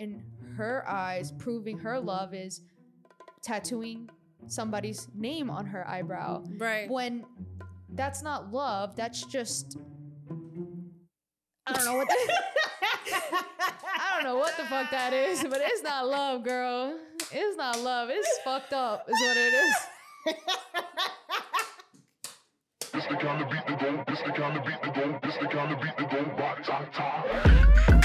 in her eyes, proving her love is tattooing somebody's name on her eyebrow. Right. When that's not love, that's just I don't know what that I don't know what the fuck that is, but it's not love, girl. It's not love. It's fucked up, is what it is. This the kind of beat that go, this the kind of beat that go, this the kind of beat that go, rock, ta, ta.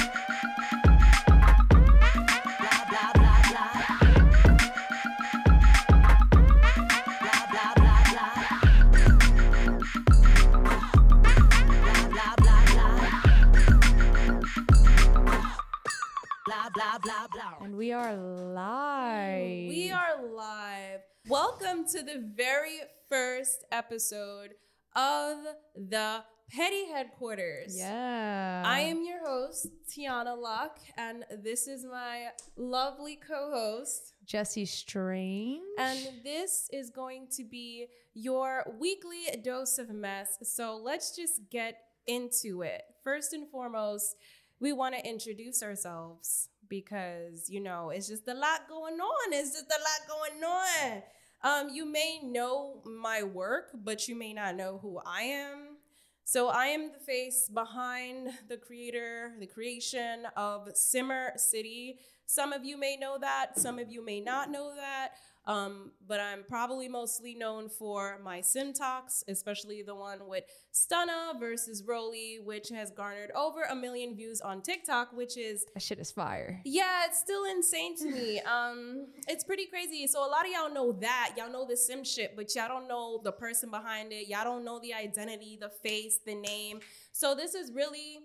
And we are live. We are live. Welcome to the very first episode of the Petty Headquarters. Yeah. I am your host, Tiana Locke, and this is my lovely co host. Jesse Strange. And this is going to be your weekly dose of mess. So let's just get into it. First and foremost, we want to introduce ourselves because, you know, it's just a lot going on. It's just a lot going on. Um, you may know my work, but you may not know who I am. So I am the face behind the creator, the creation of Simmer City. Some of you may know that, some of you may not know that. Um, but I'm probably mostly known for my sim talks, especially the one with Stunna versus Rollie, which has garnered over a million views on TikTok, which is that shit is fire. yeah, it's still insane to me. Um, it's pretty crazy. So a lot of y'all know that. Y'all know the sim shit, but y'all don't know the person behind it. Y'all don't know the identity, the face, the name. So this is really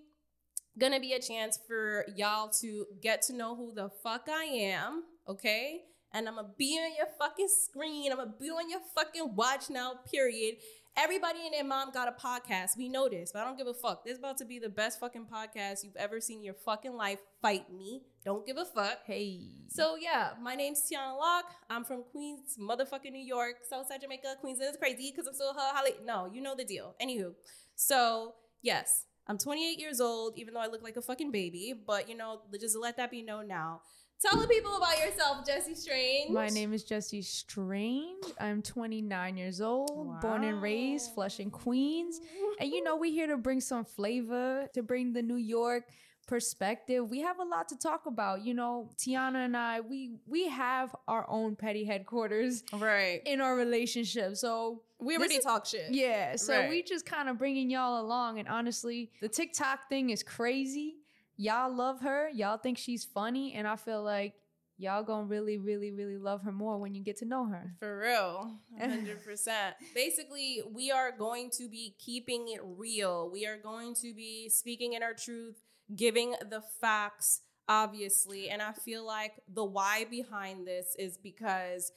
gonna be a chance for y'all to get to know who the fuck I am, okay? And I'm gonna be on your fucking screen. I'm gonna be on your fucking watch now, period. Everybody and their mom got a podcast. We know this, but I don't give a fuck. This is about to be the best fucking podcast you've ever seen in your fucking life. Fight me. Don't give a fuck. Hey. So yeah, my name's Tiana Locke. I'm from Queens, motherfucking New York, Southside Jamaica, Queens. And it's crazy because I'm still a Holly. No, you know the deal. Anywho, so yes, I'm 28 years old, even though I look like a fucking baby. But you know, just let that be known now. Tell the people about yourself, Jesse Strange. My name is Jesse Strange. I'm 29 years old, born and raised Flushing, Queens. And you know, we're here to bring some flavor, to bring the New York perspective. We have a lot to talk about. You know, Tiana and I, we we have our own petty headquarters right. in our relationship. So We already is- talk shit. Yeah, so Right. we just kind of bringing y'all along. And honestly, the TikTok thing is crazy. Y'all love her. Y'all think she's funny, and I feel like y'all gonna really, really, really love her more when you get to know her. For real, 100%. Basically, we are going to be keeping it real. We are going to be speaking in our truth, giving the facts, obviously. And I feel like the why behind this is because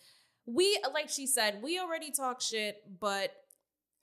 we, like she said, we already talk shit, but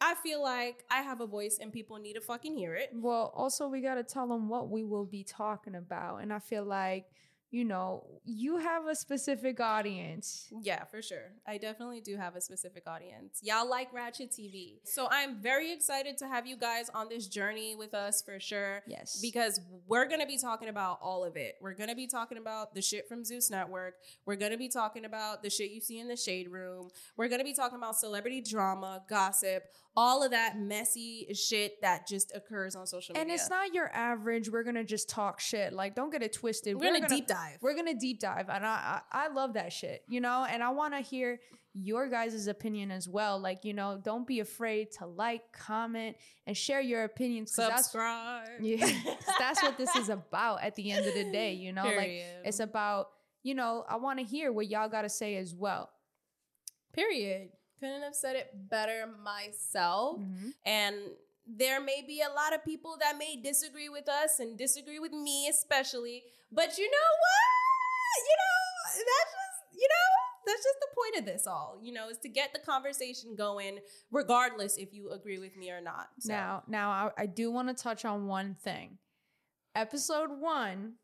I feel like I have a voice and people need to fucking hear it. Well, also we gotta tell them what we will be talking about, and I feel like you know you have a specific audience. Yeah, for sure. I definitely do have a specific audience. Y'all like Ratchet TV. So I'm very excited to have you guys on this journey with us for sure. Yes, Because we're going to be talking about all of it. We're going to be talking about the shit from Zeus Network. We're going to be talking about the shit you see in the shade room. We're going to be talking about celebrity drama, gossip, all of that messy shit that just occurs on social media. and it's not your average. We're gonna just talk shit. Like, don't get it twisted. We're, going to deep dive. We're gonna deep dive, and I I, I love that shit, you know. And I want to hear your guys' opinion as well. Like, you know, don't be afraid to like, comment, and share your opinions. 'cause that's Subscribe. yeah, that's what this is about. At the end of the day, you know, like it's about you know. I want to hear what y'all got to say as well. Period. Couldn't have said it better myself. Mhm. And there may be a lot of people that may disagree with us and disagree with me, especially. But you know what? You know, that's just, you know, that's just the point of this all, you know, is to get the conversation going, regardless if you agree with me or not. So, Now, now I, I do want to touch on one thing. Episode one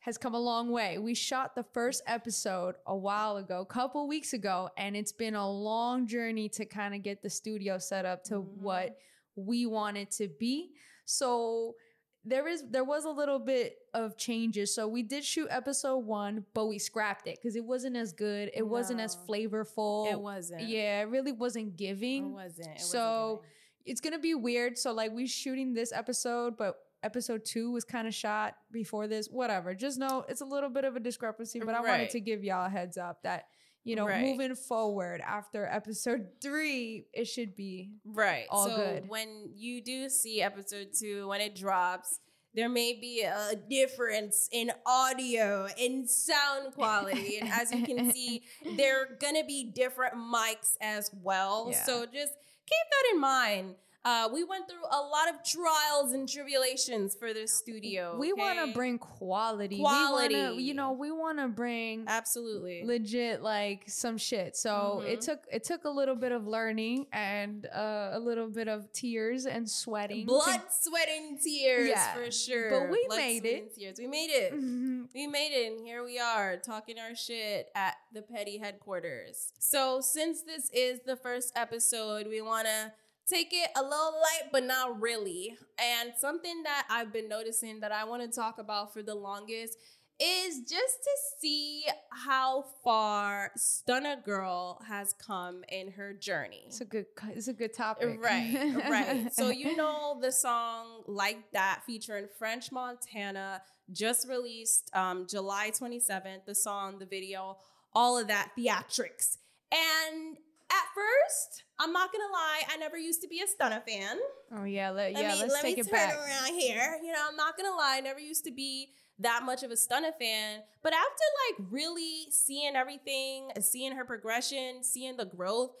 has come a long way. We shot the first episode a while ago, couple weeks ago, and it's been a long journey to kind of get the studio set up to Mhm. what we want it to be. So there is there was a little bit of changes. So we did shoot episode one, but we scrapped it because it wasn't as good. It wasn't as flavorful. It wasn't. Yeah, it really wasn't It giving. wasn't. It wasn't So, giving. It's gonna be weird. So like we're shooting this episode, but episode two was kind of shot before this. Whatever. Just know it's a little bit of a discrepancy, but I wanted to give y'all a heads up that you know Right. moving forward after episode three, it should be Right. All so good. when you do see episode two, when it drops, there may be a difference in audio and sound quality. and as you can see, there are gonna be different mics as well. Yeah. So just keep that in mind. Uh, we went through a lot of trials and tribulations for this studio. we want to bring quality. We Quality. wanna, you know, we want to bring absolutely legit like some shit. So it Mhm. took it took a little bit of learning and uh, a little bit of tears and sweating. blood, sweat, and tears Yeah. for sure. But we Blood, made it. Tears. We made it. Mhm. We made it, and here we are talking our shit at the petty headquarters. So, since this is the first episode, we want to take it a little light, but not really. And something that I've been noticing that I want to talk about for the longest is just to see how far Stunna Girl has come in her journey. It's a good it's a good topic. Right, right. So you know the song like that featuring French Montana just released um, July 27th. The song, the video, all of that theatrics. And at first, I'm not gonna lie, I never used to be a Stunna fan. Oh yeah, let, Let yeah. me, let's let take me it turn back. around here. You know, I'm not gonna lie, I never used to be that much of a Stunna fan. But after like really seeing everything, seeing her progression, seeing the growth,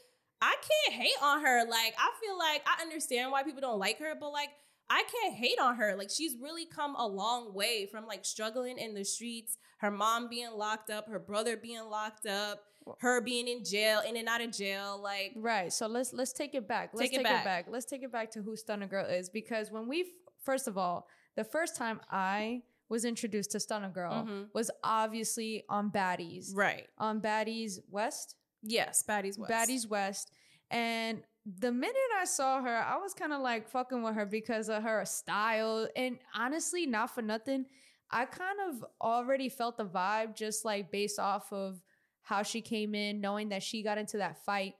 I can't hate on her. Like, I feel like I understand why people don't like her, but like I can't hate on her. Like she's really come a long way from like struggling in the streets, her mom being locked up, her brother being locked up, her being in jail, in and out of jail. Like Right. So let's let's take it back. Let's Take take, it it, back. back. Let's take it back to who Stunna Girl is because when we first of all, the first time I was introduced to Stunna Girl Mhm. was obviously on Baddies. right. On Baddies West. Yes, Baddies West. Baddies West. And the minute I saw her, I was kind of like fucking with her because of her style. And honestly, not for nothing, I kind of already felt the vibe just like based off of how she came in, knowing that she got into that fight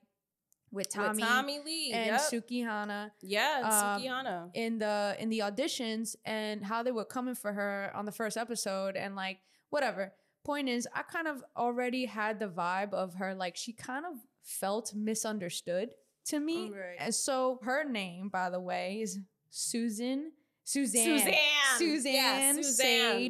with Tommie, With Tommie Lee and yep. Sukihana yeah, um, Sukihana. in the in the auditions and how they were coming for her on the first episode and like whatever. Point is, I kind of already had the vibe of her like she kind of felt misunderstood to me. Right. And so her name, by the way, is Susan Suzanne. Suzanne. Suzanne, Yeah, Suzanne.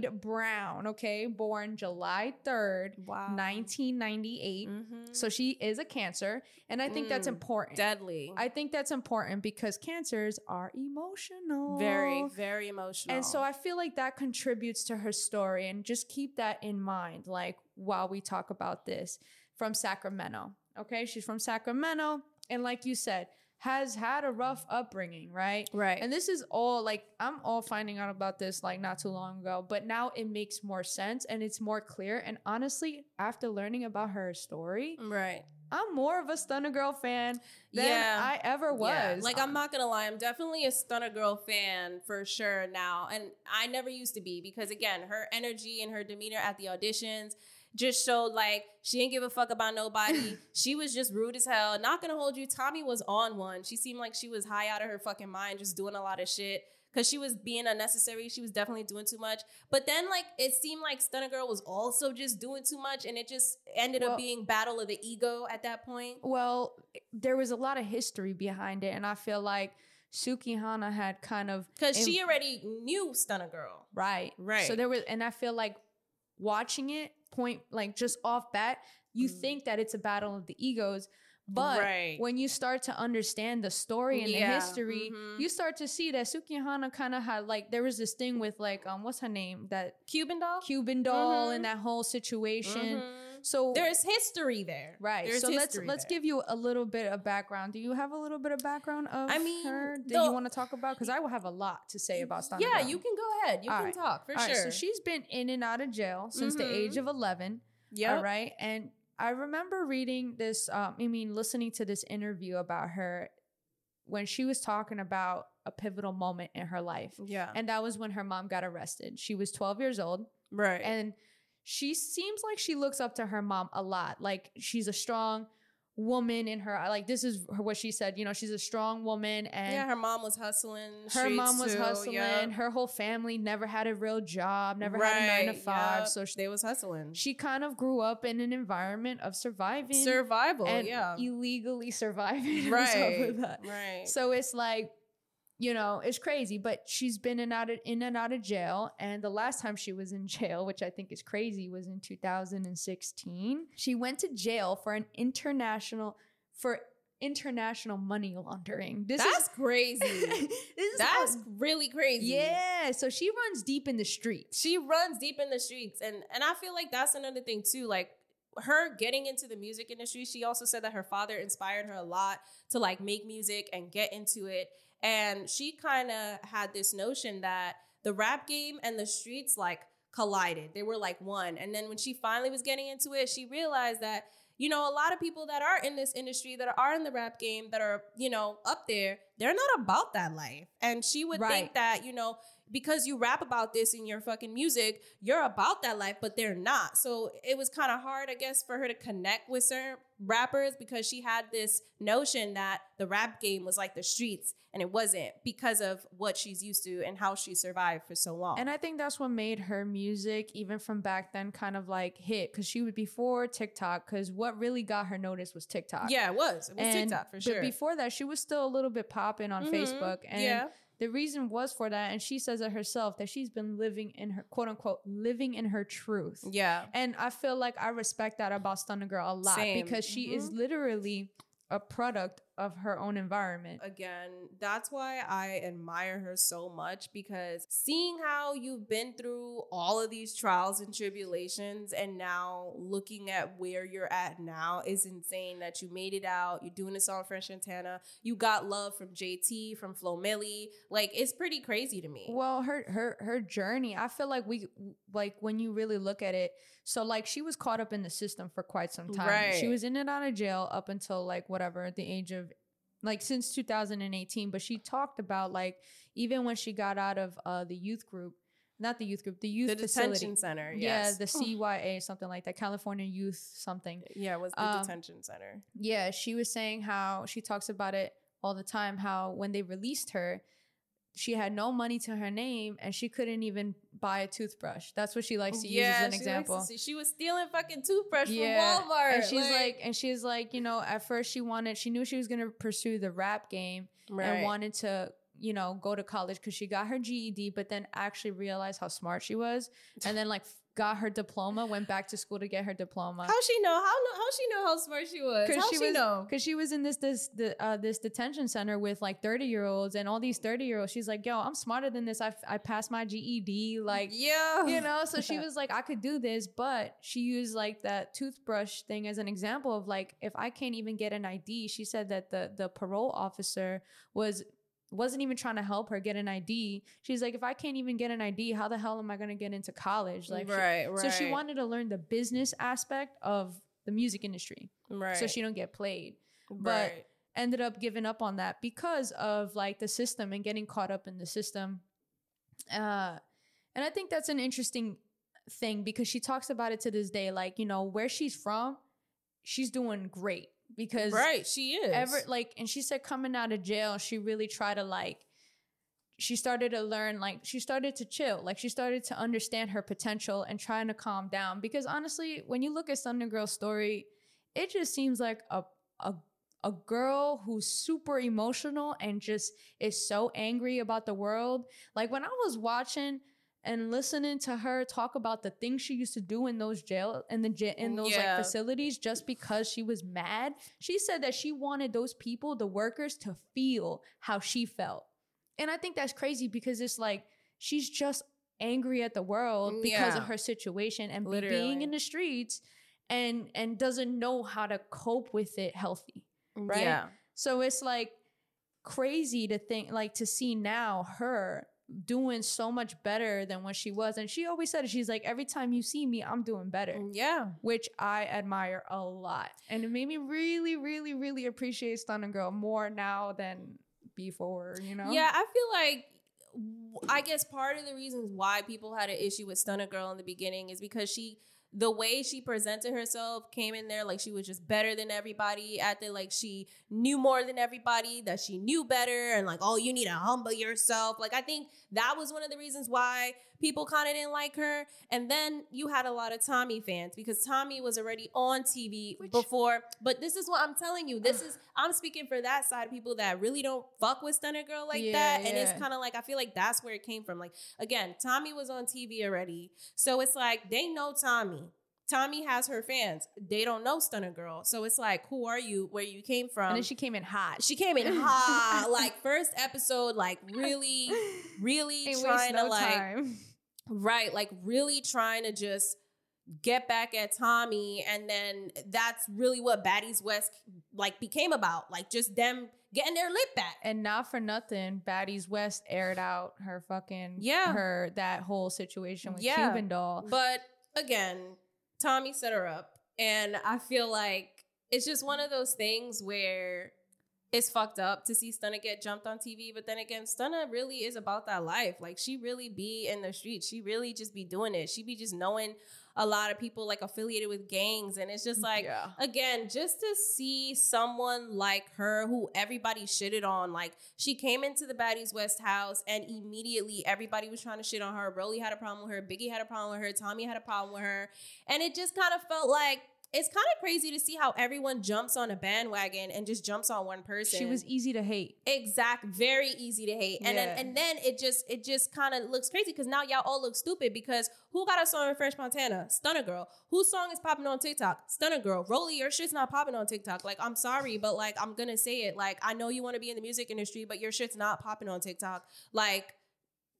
Sade Brown, okay, born July 3rd, Wow. 1998. Mhm. So she is a cancer, and I think that's Mm, important. Deadly. I think that's important because cancers are emotional. very, very emotional. And so I feel like that contributes to her story. And just keep that in mind, like while we talk about this from Sacramento. Okay. She's from Sacramento. And like you said, has had a rough upbringing, right? right. And this is all like I'm all finding out about this like not too long ago, but now it makes more sense and it's more clear. And honestly, after learning about her story, right. I'm more of a Stunna Girl fan than Yeah. I ever was. Yeah. Like I'm not gonna lie, I'm definitely a Stunna Girl fan for sure now, and I never used to be because again, her energy and her demeanor at the auditions just showed like she didn't give a fuck about nobody. she was just rude as hell. Not gonna hold you. Tommie was on one. She seemed like she was high out of her fucking mind, just doing a lot of shit. Cause she was being unnecessary. She was definitely doing too much. But then like it seemed like Stunna Girl was also just doing too much and it just ended Well- up being battle of the ego at that point. Well, there was a lot of history behind it, and I feel like Sukihana had kind of Cause in- she already knew Stunna Girl. right, Right. So there was, and I feel like watching it, point like just off bat, you Mm. think that it's a battle of the egos, but Right. when you start to understand the story and Yeah, the history, mhm. you start to see that Sukihana kind of had like there was this thing with like um what's her name that Cuban doll. Cuban doll Mhm. and that whole situation. Mhm. So There's history there. Right. There's so let's let's there. give you a little bit of background. Do you have a little bit of background of I mean, her that the- you want to talk about? Because I will have a lot to say about Stunna Yeah, Girl. you can go ahead. You All can right. talk for All right, sure. so she's been in and out of jail since the Mhm. age of eleven. Yeah. All right, and I remember reading this. Um, I mean, listening to this interview about her when she was talking about a pivotal moment in her life. Yeah. And that was when her mom got arrested. She was 12 years old right. and she seems like she looks up to her mom a lot. Like she's a strong woman in her like this is what she said, you know, she's a strong woman and yeah, her mom was hustling. her mom was too, hustling. Her whole family never had a real job, never had a nine to five. So she, they was hustling. she kind of grew up in an environment of surviving Survival, and yeah. illegally surviving. right. on top of that. Right. So it's like, you know, it's crazy. But she's been in out of in and out of jail, and the last time she was in jail, which I think is crazy, was in 2016. She went to jail for an international for international money laundering. This That's is crazy. this is That's how- really crazy. yeah. So she runs deep in the streets. She runs deep in the streets. And and I feel like that's another thing too. Like her getting into the music industry, she also said that her father inspired her a lot to like make music and get into it. And she kind of had this notion that the rap game and the streets like collided. They were like one. And then when she finally was getting into it, she realized that you know, a lot of people that are in this industry, that are in the rap game, that are, you know, up there, they're not about that life. And she would Right. think that, you know, because you rap about this in your fucking music, you're about that life, but they're not. So it was kind of hard, I guess, for her to connect with certain rappers because she had this notion that the rap game was like the streets and it wasn't because of what she's used to and how she survived for so long. And I think that's what made her music, even from back then, kind of like hit because she was before TikTok. Because what really got her noticed was TikTok. yeah, it was. It was and TikTok for sure. but before that, she was still a little bit popping on Mhm. Facebook, and yeah. The reason was for that. And she says it herself that she's been living in her quote unquote living in her truth. Yeah. And I feel like I respect that about Stunna Girl a lot Same. because she is Mhm. literally a product of her own environment. again that's why i admire her so much because seeing how you've been through all of these trials and tribulations and now looking at where you're at now is insane that you made it out you're doing this on french montana you got love from jt from flo milli like it's pretty crazy to me Well, her her her journey, I feel like we like when you really look at it. So like she was caught up in the system for quite some time. She was in and out of jail up until like whatever at the age of like since 2018. But she talked about like even when she got out of uh the youth group, not the youth group, the youth the facility. detention center Yeah, yes the CYA, something like that, California Youth something. yeah it was the Um, detention center Yeah, she was saying how she talks about it all the time. How when they released her, she had no money to her name and she couldn't even buy a toothbrush. That's what she likes to use as an she example. see- she was stealing fucking toothbrush Yeah, from walmart and she's like, and she's like, you know, at first she wanted, she knew she was gonna pursue the rap game and wanted to, you know, go to college because she got her GED, but then actually realized how smart she was, and then like got her diploma, went back to school to get her diploma. How she know? How how she know how smart she was? How she, was, know? Because she was in this this the, uh, this detention center with like thirty year olds and all these thirty year olds. She's like, yo, I'm smarter than this. I I passed my GED. Like, yeah, you know. So she was like, I could do this, but she used like that toothbrush thing as an example of like, if I can't even get an ID, she said that the the parole officer was wasn't even trying to help her get an ID. She's like, if I can't even get an ID, how the hell am I gonna get into college? Like, she- right, right. so she wanted to learn the business aspect of the music industry right, so she don't get played but right. ended up giving up on that because of like the system and getting caught up in the system uh and i think that's an interesting thing because she talks about it to this day like you know where she's from she's doing great because right, she is. ever like and she said coming out of jail she really tried to like she started to learn like she started to chill like she started to understand her potential and trying to calm down. Because honestly when you look at Stunna Girl's story it just seems like a a a girl who's super emotional and just is so angry about the world. Like when I was watching and listening to her talk about the things she used to do in those jail in the in mm, those Yeah. like facilities just because she was mad she said that she wanted those people the workers to feel how she felt and i think that's crazy because it's like she's just angry at the world mm, because Yeah. of her situation and be- being in the streets and and doesn't know how to cope with it healthy mm, right? Yeah, so it's like crazy to think like to see now her doing so much better than what she was and she always said it she's like every time you see me i'm doing better mm, yeah, which I admire a lot. And it made me really, really, really appreciate Stunna Girl more now than before, you know? Yeah, I feel like I guess part of the reasons why people had an issue with Stunna Girl in the beginning is because she the way she presented herself came in there like she was just better than everybody acted like she knew more than everybody that she knew better and like oh you need to humble yourself. Like i think that was one of the reasons why people kind of didn't like her and then you had a lot of tommie fans because tommie was already on tv Which- before but this is what i'm telling you this is i'm speaking for that side of people that really don't fuck with stunna girl like Yeah, that and it's kind of like i feel like that's where it came from like again tommie was on tv already so it's like they know tommie Tommie has her fans. They don't know Stunna Girl. So it's like, who are you? Where you came from? and then she came in hot. she came in hot. like first episode, like really, really trying no to like time. Right, like really trying to just get back at Tommie. And then that's really what Baddies West like became about. Like just them getting their lip back. And not for nothing, Baddies West aired out her fucking Yeah. her that whole situation with Yeah. Cuban doll. But again, Tommie set her up. And I feel like it's just one of those things where it's fucked up to see Stunna get jumped on TV. But then again, Stunna really is about that life. Like she really be in the streets. She really just be doing it. She be just knowing a lot of people like affiliated with gangs. And it's just like, yeah. again, just to see someone like her who everybody shitted on, like she came into the Baddies West house and immediately everybody was trying to shit on her. Broly had a problem with her, Biggie had a problem with her, Tommie had a problem with her. And it just kind of felt like it's kind of crazy to see how everyone jumps on a bandwagon and just jumps on one person. She was easy to hate. Exact, very easy to hate, and Yeah. then and then it just it just kind of looks crazy because now y'all all look stupid because who got a song in French Montana? Stunna Girl. Whose song is popping on TikTok? Stunna Girl. Rollie, your shit's not popping on TikTok. Like I'm sorry, but like I'm gonna say it. Like I know you want to be in the music industry, but your shit's not popping on TikTok. Like.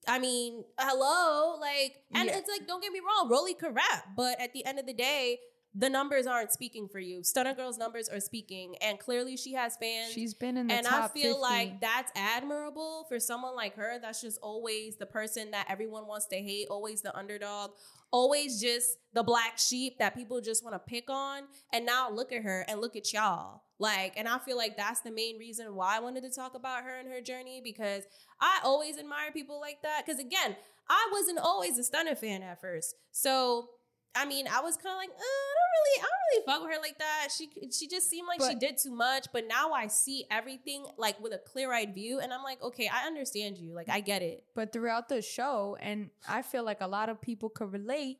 I mean, hello, like, and Yeah. it's like, don't get me wrong, Rollie could rap, but at the end of the day, the numbers aren't speaking for you. Stunna Girl's numbers are speaking, and clearly she has fans She's been in the and top I feel 50. like that's admirable for someone like her. That's just always the person that everyone wants to hate, always the underdog, always just the black sheep that people just want to pick on. And now look at her and look at y'all. Like, and I feel like that's the main reason why I wanted to talk about her and her journey because I always admire people like that. Because again, I wasn't always a Stunna fan at first. So, I mean, I was kind of like, uh, I don't really, I don't really fuck with her like that. She she just seemed like she did too much. But now I see everything like with a clear eyed view, and I'm like, okay, I understand you. Like, I get it. but throughout the show, and I feel like a lot of people could relate.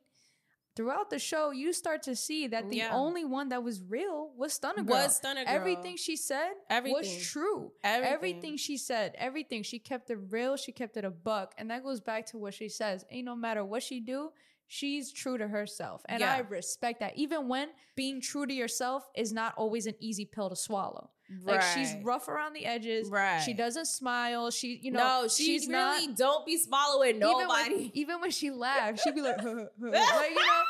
Throughout the show, you start to see that the Yeah. only one that was real was Stunna Girl. Was Stunna Girl. Everything she said Everything. was true. Everything. Everything she said, everything she kept it real. She kept it a buck, and that goes back to what she says. Ain't no matter what she do, she's true to herself, and Yeah. I respect that. Even when being true to yourself is not always an easy pill to swallow. Like she's rough around the edges. Right. She doesn't smile. She, you know, no, she she's really not. don't be swallowing nobody. Even when, even when she laughs, she'd be like, like you know,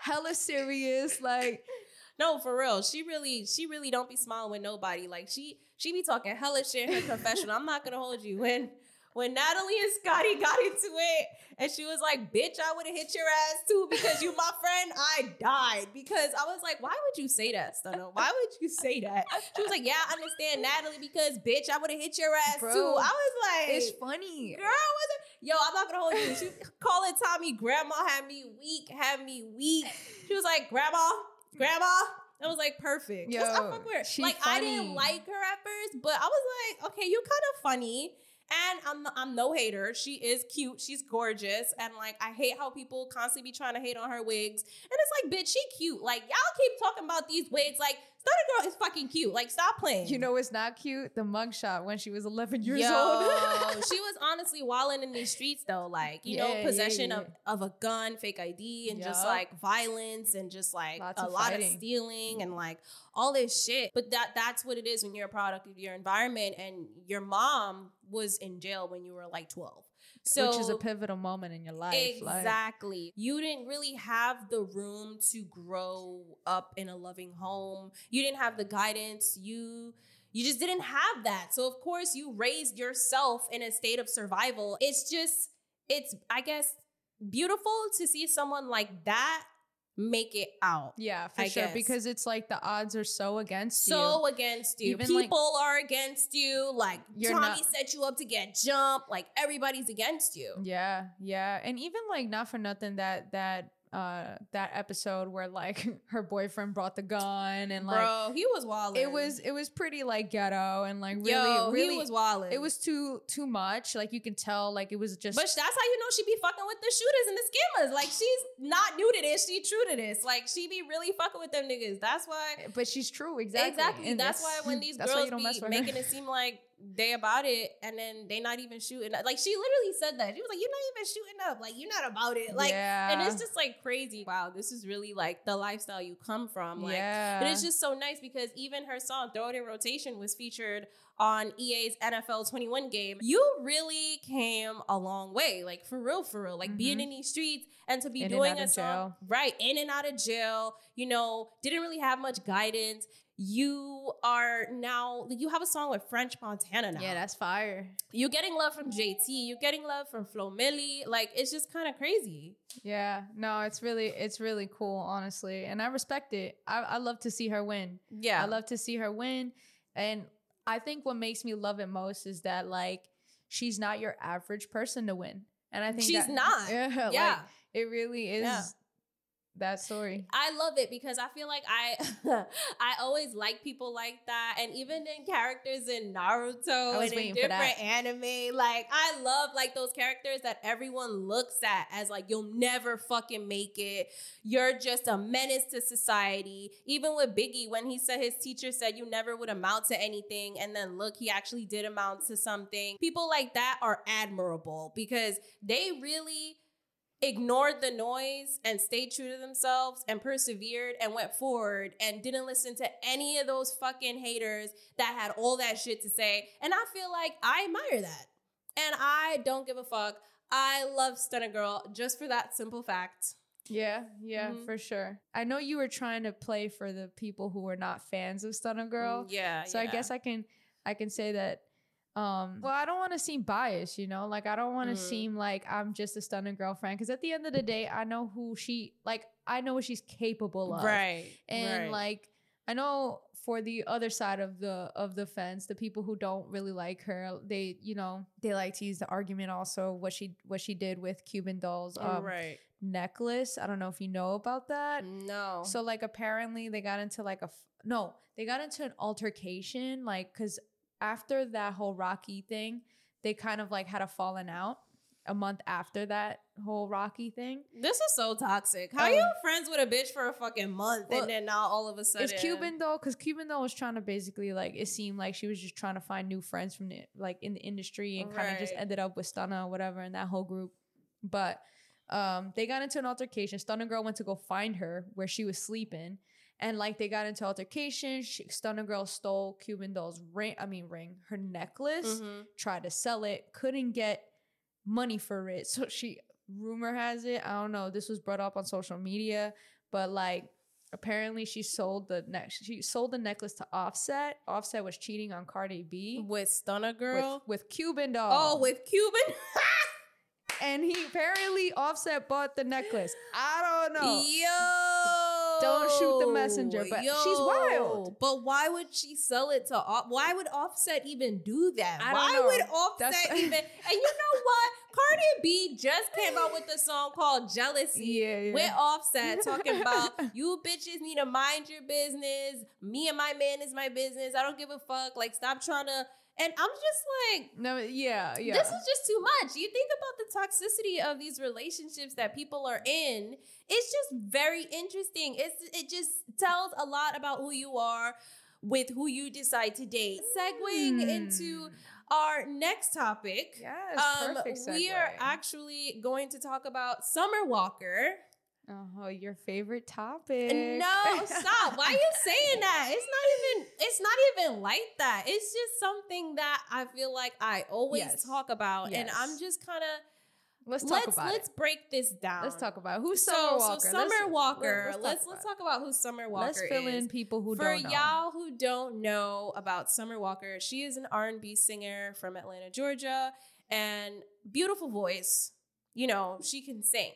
hella serious. Like No, for real. She really, she really don't be smiling with nobody. Like she, she be talking hella shit in her confessional. I'm not gonna hold you. When, when Natalie and Scotty got into it, and she was like, "Bitch, I would have hit your ass too because you my friend." I died because I was like, "Why would you say that, Stunna? Why would you say that?" She was like, "Yeah, I understand Natalie because bitch, I would have hit your ass Bro, too." I was like, it's funny. Girl, was it? Yo, I'm not gonna hold you. She calling Tommie grandma had me weak, had me weak. She was like, Grandma, Grandma. I was like, perfect. I Yo, fuck with her. she like I didn't like her at first, but I was like, okay, you kind of funny. And I'm I'm no hater. She is cute. She's gorgeous. And like I hate how people constantly be trying to hate on her wigs. And it's like, bitch, she cute. Like y'all keep talking about these wigs. Like Stunna Girl is fucking cute. Like stop playing. You know what's not cute? The mugshot when she was 11 years Yo, old. she was honestly wilding in these streets though, like you Yeah, know, possession yeah. Of, of a gun, fake ID, and just like violence and just like Lots a of lot fighting. of stealing and like all this shit. But that that's what it is when you're a product of your environment, and your mom was in jail when you were like twelve. So which is a pivotal moment in your life. like- Exactly. you didn't really have the room to grow up in a loving home. You didn't have the guidance. You you just didn't have that. So of course you raised yourself in a state of survival. It's just it's I guess beautiful to see someone like that make it out. Yeah, for I sure. guess. Because it's like the odds are so against you. So against you. Even, like- People are against you. Like Tommie not- set you up to get jumped. Like everybody's against you. Yeah, yeah. And even like not for nothing that that uh that episode where like her boyfriend brought the gun and like Bro, he was wild. it was it was pretty like ghetto and like really Yo, really he was wild. it was too too much. Like you can tell like it was just But that's how you know she be fucking with the shooters and the skimmers. Like she's not new to this, she true to this. Like she be really fucking with them niggas. That's why but she's true exactly. exactly. And That's, why when these girls you don't mess be making it seem like they about it and then they not even shooting. Like she literally said that. She was like, "You're not even shooting up. Like you're not about it." Like yeah. and it's just like crazy. Wow, this is really like the lifestyle you come from. Like yeah. And it's just so nice because even her song "Throw It in Rotation" was featured on EA's NFL 21 game. You really came a long way, like for real, for real. Like being Mhm. in these streets and to be In doing a song, jail. right? In and out of jail. You know, didn't really have much guidance. You are now. You have a song with French Montana now. yeah, that's fire. you're getting love from JT. You're getting love from Flo Milli. Like it's just kind of crazy. Yeah, no, it's really it's really cool, honestly, and I respect it. I, I love to see her win. Yeah, I love to see her win, and I think what makes me love it most is that like she's not your average person to win, and I think She's that- not. Yeah, yeah. like, it really is Yeah. That story. I love it because I feel like I I always like people like that. And even in characters in Naruto and in different anime, like I love like those characters that everyone looks at as like you'll never fucking make it. You're just a menace to society. Even with Biggie, when he said his teacher said you never would amount to anything, and then look, he actually did amount to something. People like that are admirable because they really ignored the noise and stayed true to themselves and persevered and went forward and didn't listen to any of those fucking haters that had all that shit to say. And I feel like I admire that. And I don't give a fuck. I love Stunna Girl just for that simple fact. Yeah, yeah, Mhm. for sure. I know you were trying to play for the people who were not fans of Stunna Girl, Yeah. so I guess I can I can say that. Um, well, I don't want to seem biased, you know, like I don't want to Mhm. seem like I'm just a stunning girlfriend because at the end of the day, I know who she like. I know what she's capable of, Right. and right. like I know for the other side of the of the fence, the people who don't really like her, they you know they like to use the argument also what she what she did with Cuban dolls um, right. necklace. I don't know if you know about that. No. So like apparently they got into like a f- no, they got into an altercation like cuz after that whole Rocky thing, they kind of like had a falling out a month after that whole Rocky thing. this is so toxic. How Um, you friends with a bitch for a fucking month well, and then now all of a sudden It's Cuban though cuz Cuban though was trying to basically like it seemed like she was just trying to find new friends from the like in the industry and kind of just ended up with Stunna or whatever and that whole group. But um they got into an altercation. Stunna girl went to go find her where she was sleeping. And like they got into altercation, she, Stunna girl stole Cuban doll's ring. I mean ring, her necklace. Mhm. Tried to sell it, couldn't get money for it. So she, rumor has it, I don't know. This was brought up on social media, but like apparently she sold the neck. She sold the necklace to Offset. Offset was cheating on Cardi B with Stunna with, Girl. with Cuban doll. oh, with Cuban. and he apparently Offset bought the necklace. I don't know. Yo. Don't shoot the messenger, but she's wild. But why would she sell it to Off- why would Offset even do that? I why would Offset That's- even And you know what? Cardi B just came out with a song called Jealousy. Yeah, yeah. With Offset talking about you bitches need to mind your business. Me and my man is my business. I don't give a fuck. Like stop trying to and I'm just like no, yeah, yeah. this is just too much. You think about the toxicity of these relationships that people are in. It's just very interesting. It's it just tells a lot about who you are with who you decide to date. Segueing Hmm. into our next topic. yes, Um, perfect we are actually going to talk about Summer Walker. Oh, your favorite topic. No, stop. Why are you saying that? It's not even it's not even like that. It's just something that I feel like I always Yes. talk about and I'm just kind of Let's talk let's about let's it. break this down. Let's talk about who's so, Summer Walker. So Summer Let's- Walker. let's Let's talk let's about talk about who Summer. Walker Let's fill is. in people who For don't know. y'all who don't know about Summer Walker, she is an R&B singer from Atlanta, Georgia, and beautiful voice. You know, she can sing.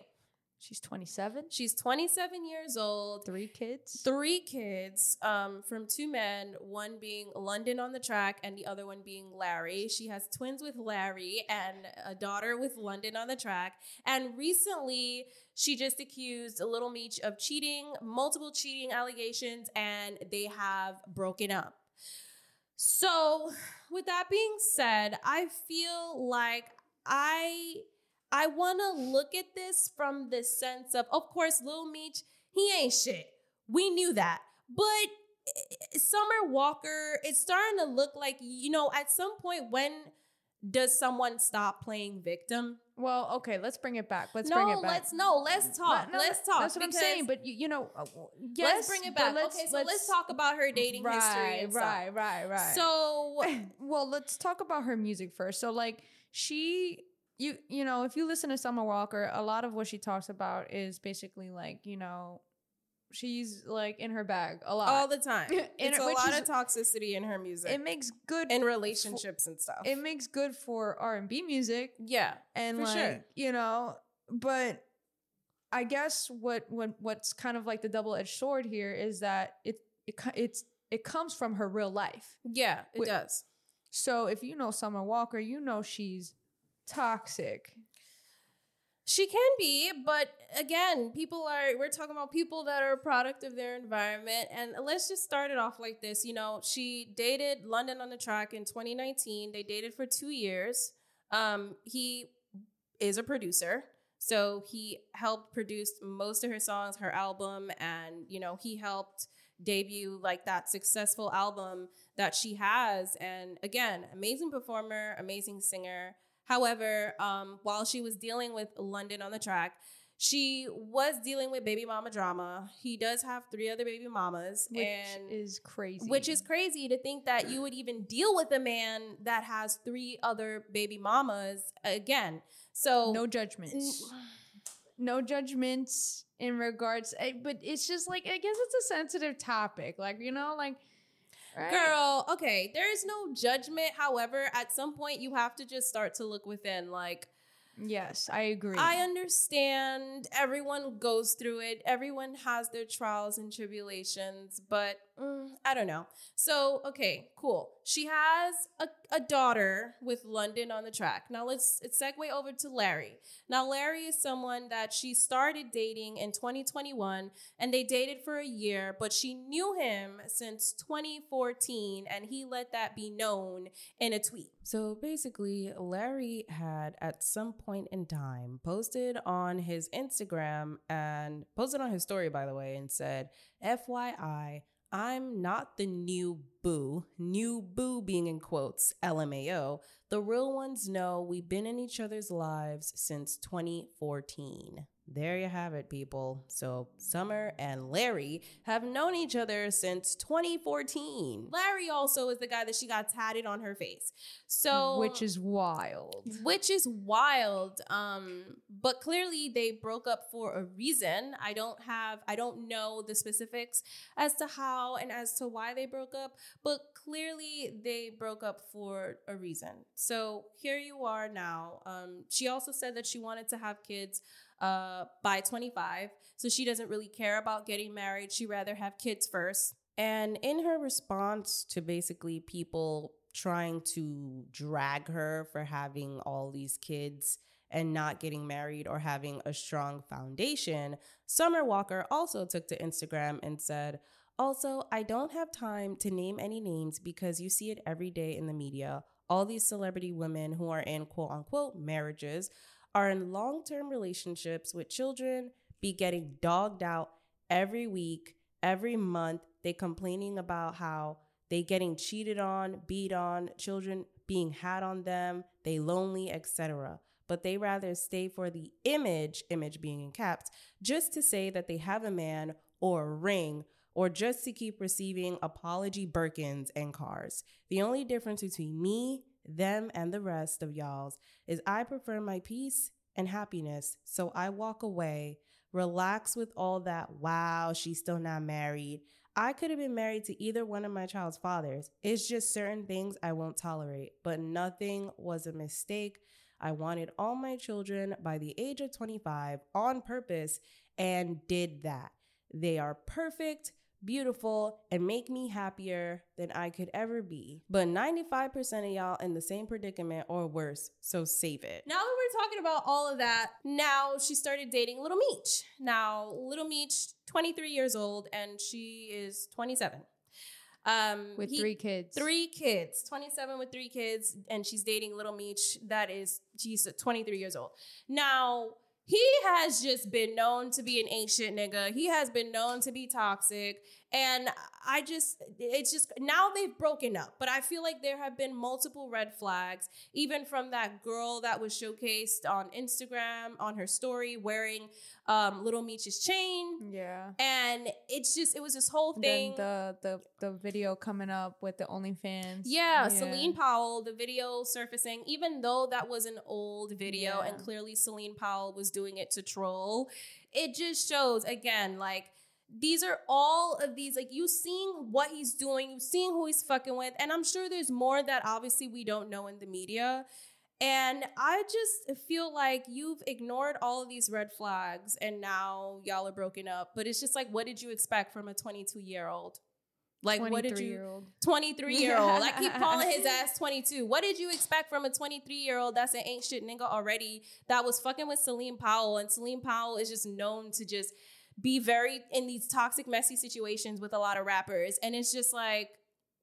She's 27, She's 27 years old. three kids. Three kids um, from two men, one being London on the track and the other one being Larry. She has twins with Larry and a daughter with London on the track. And recently, she just accused a Little Meech of cheating, multiple cheating allegations, and they have broken up. So, with that being said, I feel like I I want to look at this from the sense of, of course, Lil Meech, he ain't shit. We knew that. But eh, Summer Walker, it's starting to look like, you know, at some point, when does someone stop playing victim? Well, okay, let's bring it back. Let's no, bring it back. let's no, let's talk. No, no, let's talk. That's what I'm saying. But you, you know, uh, yes, let's bring it back. let's- okay, so let's, talk about her dating right, history. And stuff. right, right, right. So well, let's talk about her music first. So, like, she, you, you know, if you listen to Summer Walker, a lot of what she talks about is basically like, you know, she's like in her bag a lot. all the time, And it's it- a lot is- of toxicity in her music, it makes good. in relationships and stuff. it makes good for R and B music, yeah, and For like sure. you know, but I guess what what what's kind of like the double edged sword here is that it it it's it comes from her real life. yeah, it does. So if you know Summer Walker, you know she's toxic. She can be, but again, people are, we're talking about people that are a product of their environment. And let's just start it off like this. You know, she dated London on the track in 2019. They dated for two years. Um, he is a producer. So he helped produce most of her songs, her album, and, you know, he helped debut like that successful album that she has. And again, amazing performer, amazing singer. However, um, while she was dealing with London on the track, she was dealing with baby mama drama. He does have three other baby mamas, Which and is crazy. which is crazy to think that you would even deal with a man that has three other baby mamas again. So no judgments. No judgments in regards, eh, but it's just like I guess it's a sensitive topic. Like you know, like right? Girl, okay, there is no judgment. However, at some point you have to just start to look within. Like, Yes, I agree. I understand everyone goes through it, everyone has their trials and tribulations, but mm, I don't know. So, okay, cool. She has a, a daughter with London on the track. Now let's, let's segue over to Larry. Now, Larry is someone that she started dating in 2021 and they dated for a year, but she knew him since 2014 and he let that be known in a tweet. So basically, Larry had at some point in time posted on his Instagram and posted on his story, by the way, and said, FYI, I'm not the new boo, new boo being in quotes, LMAO. The real ones know we've been in each other's lives since 2014. There you have it, people. So Summer and Larry have known each other since 2014. Larry also is the guy that she got tatted on her face. So which is wild. which is wild um but clearly they broke up for a reason i don't have i don't know the specifics as to how and as to why they broke up but clearly they broke up for a reason so here you are now um she also said that she wanted to have kids uh by 25 so she doesn't really care about getting married she rather have kids first and in her response to basically people trying to drag her for having all these kids and not getting married or having a strong foundation, Summer Walker also took to Instagram and said, Also, I don't have time to name any names because you see it every day in the media. All these celebrity women who are in quote unquote marriages are in long term relationships with children, be getting dogged out every week, every month. They complaining about how they getting cheated on, beat on, children being had on them, they lonely, etc. But they rather stay for the image, image being in caps, just to say that they have a man or a ring or just to keep receiving apology Birkins and cars. The only difference between me, them, and the rest of y'all's is I prefer my peace and happiness. So I walk away, relax with all that, wow, she's still not married. I could have been married to either one of my child's fathers. It's just certain things I won't tolerate, but nothing was a mistake. I wanted all my children by the age of 25 on purpose and did that. They are perfect, beautiful, and make me happier than I could ever be. But 95% of y'all in the same predicament or worse, so save it. Now that we're talking about all of that, now she started dating Little Meech. Now, Little Meech, 23 years old, and she is 27. Um, with he- three kids. Three kids, 27 with three kids, and she's dating Little Meech. That is, she's 23 years old. Now, he has just been known to be an ancient nigga. He has been known to be toxic. And I just, it's just, now they've broken up. But I feel like there have been multiple red flags, even from that girl that was showcased on Instagram on her story wearing um, Little Meech's chain. Yeah. And it's just, it was this whole thing. Then the the the video coming up with the OnlyFans. Yeah, Celine Powell, the video surfacing, even though that was an old video and clearly Celine Powell was doing it to troll, it just shows again, like, these are all of these, like, you seeing what he's doing, you seeing who he's fucking with, and I'm sure there's more that obviously we don't know in the media. And I just feel like you've ignored all of these red flags and now y'all are broken up. But it's just like, what did you expect from a 22 year old? Like, what did you? 23-year-old. 23 year old. I keep calling his ass 22. What did you expect from a 23 year old that's an ain't shit nigga already that was fucking with Celine Powell? And Celine Powell is just known to just be very in these toxic, messy situations with a lot of rappers. And it's just like,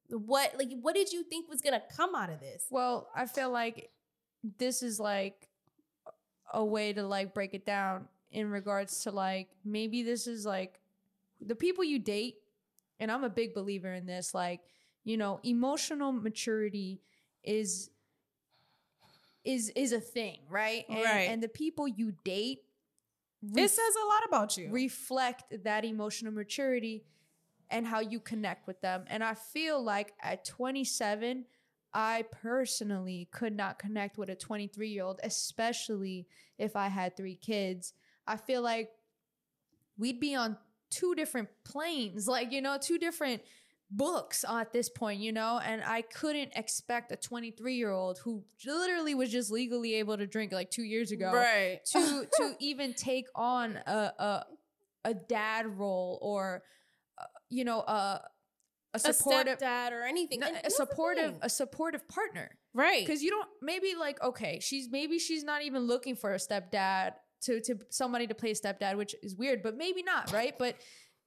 what like what did you think was gonna come out of this? Well, I feel like this is like a way to like break it down in regards to like maybe this is like the people you date and I'm a big believer in this like you know emotional maturity is is is a thing, right? And, Right. and the people you date It says a lot about you. reflect that emotional maturity and how you connect with them. And I feel like at 27, I personally could not connect with a 23 year old, especially if I had three kids. I feel like we'd be on two different planes, like, you know, two different books at this point, you know? And I couldn't expect a 23 year old who literally was just legally able to drink like two years ago right. to to even take on a a, a dad role or uh, you know a a supportive stepdad or anything. no, a supportive a supportive partner right. because you don't maybe like okay she's maybe she's not even looking for a stepdad to to somebody to play a stepdad which is weird but maybe not right but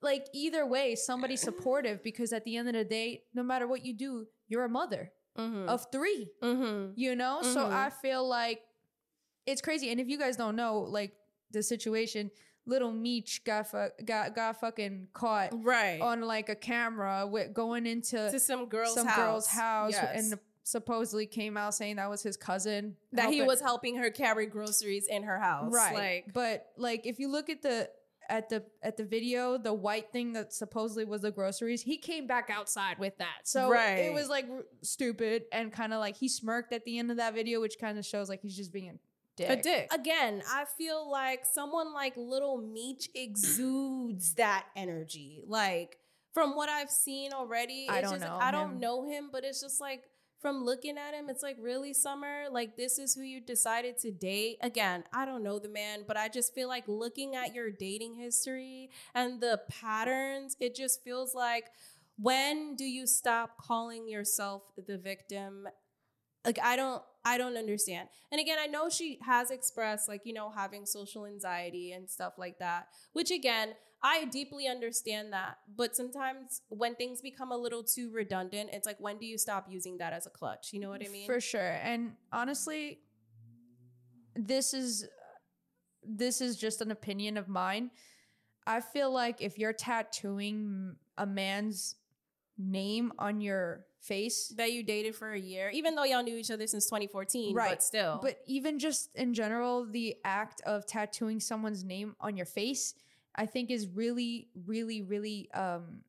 like either way somebody supportive because at the end of the day no matter what you do you're a mother mm-hmm. of three mm-hmm. you know so Mhm. i feel like it's crazy and if you guys don't know like the situation little meech got fu- got got fucking caught Right. on like a camera with going into to some girl's some house. girl's house Yes. and supposedly came out saying that was his cousin that he was helping her carry groceries in her house. right Like but like if you look at the at the at the video the white thing that supposedly was the groceries he came back outside with that so Right. it was like r- stupid and kind of like he smirked at the end of that video which kind of shows like he's just being a dick a dick. Again, I feel like someone like Little Meech exudes that energy. Like from what I've seen already, I don't just know I don't know him, but it's just like from looking at him, it's like really summer. Like this is who you decided to date. Again, I don't know the man, but I just feel like looking at your dating history and the patterns, it just feels like when do you stop calling yourself the victim like i don't i don't understand and again i know she has expressed like you know having social anxiety and stuff like that which again i deeply understand that but sometimes when things become a little too redundant it's like when do you stop using that as a clutch you know what i mean For sure. And honestly, this is this is just an opinion of mine. I feel like if you're tattooing a man's name on your face, that you dated for a year even though y'all knew each other since 2014 Right. but still but even just in general, the act of tattooing someone's name on your face, I think is really, really, really um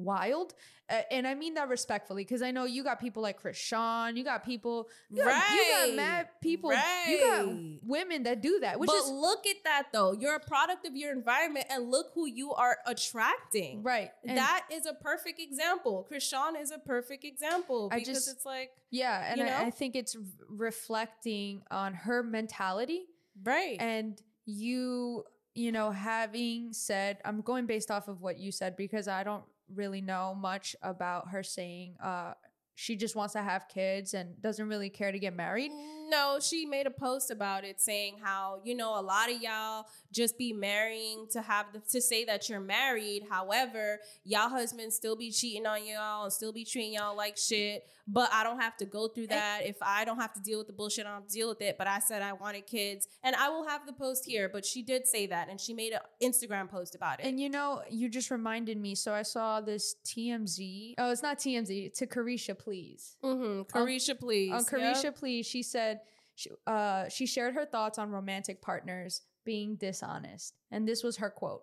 wild. Uh, and I mean that respectfully because I know you got people like Krishan, you got people, you, got, you got mad people, you got women that do that, which but is look at that though. You're a product of your environment, and look who you are attracting. right. And that is a perfect example. Krishan is a perfect example I because just- it's like yeah, and I, I think it's reflecting on her mentality right. and you you know having said i'm going based off of what you said because i don't really know much about her saying uh she just wants to have kids and doesn't really care to get married No, she made a post about it saying how, you know, a lot of y'all just be marrying to have the, to say that you're married. However, y'all husbands still be cheating on y'all and still be treating y'all like shit. But I don't have to go through that. If I don't have to deal with the bullshit, I don't deal with it. But I said I wanted kids. And I will have the post here. But she did say that and she made an Instagram post about it. and you know you just reminded me so i saw this tmz oh it's not tmz to carisha please mm-hmm. Carisha, please. on Yep. Carisha Please, she said she, uh, she shared her thoughts on romantic partners being dishonest. And this was her quote.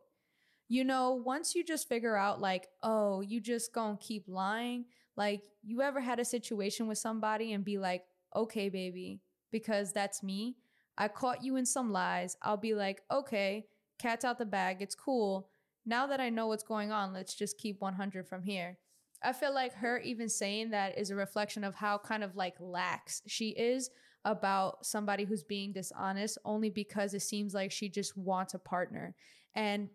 You know, once you just figure out, like, oh, you just gonna keep lying, like, you ever had a situation with somebody and be like, okay, baby, because that's me. I caught you in some lies. I'll be like, okay, cat's out the bag. It's cool. Now that I know what's going on, let's just keep 100 from here. I feel like her even saying that is a reflection of how kind of like lax she is about somebody who's being dishonest only because it seems like she just wants a partner and